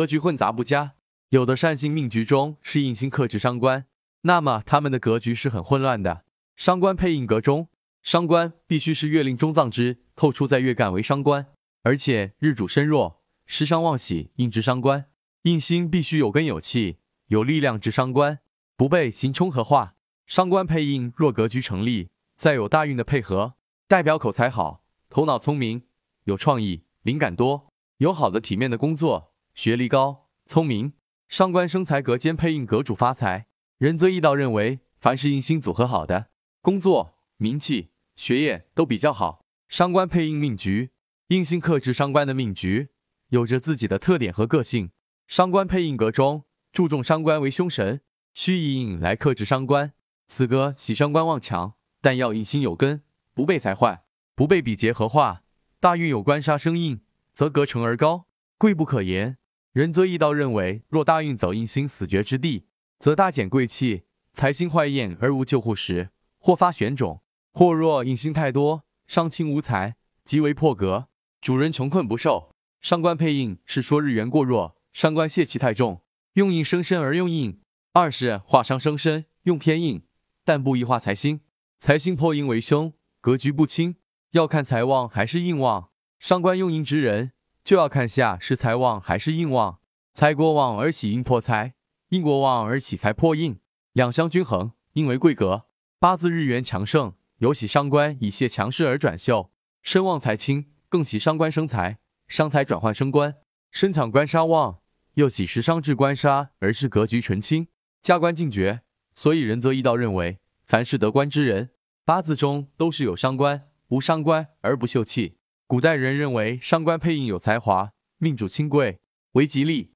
格局混杂不佳。有的善星命局中是印星克制伤官，那么他们的格局是很混乱的。伤官配印格中，伤官必须是月令中藏之透出在月干为伤官，而且日主身弱，失伤旺喜印之伤官。印星必须有根有气有力量之伤官，不被刑冲合化。伤官配印若格局成立，再有大运的配合，代表口才好，头脑聪明，有创意，灵感多，有好的体面的工作，学历高，聪明。伤官生财格兼配印格主发财。仁则易道认为，凡是印星组合好的，工作、名气、学业都比较好。伤官配印命局，印星克制伤官的命局，有着自己的特点和个性。伤官配印格中，注重伤官为凶神，需以印来克制伤官。此格喜伤官旺强，但要印星有根，不被财坏，不被比劫合化。大运有官杀生印，则格成而高，贵不可言。仁则易道认为，若大运走印星死绝之地，则大减贵气，财星坏焰而无救护时，或发玄种；或若印星太多，伤亲无财，即为破格，主人穷困不受。伤官配印是说日元过弱，伤官泄气太重，用印生身而用印；二是化伤生身，用偏印。但不宜化财星，财星破印为凶，格局不清，要看财旺还是印旺。伤官用印之人，就要看下是财旺还是印旺。财过旺而喜印破财，印过旺而喜财破印，两相均衡，印为贵格。八字日元强盛，有喜伤官以泄强势而转秀，身旺财轻，更喜伤官生财，伤财转换升官，身抢官杀旺，又喜食伤至官杀而是格局纯清，加官进爵。所以仁则易道认为，凡是得官之人，八字中都是有伤官，无伤官而不秀气。古代人认为上官配印有才华，命主清贵，为吉利。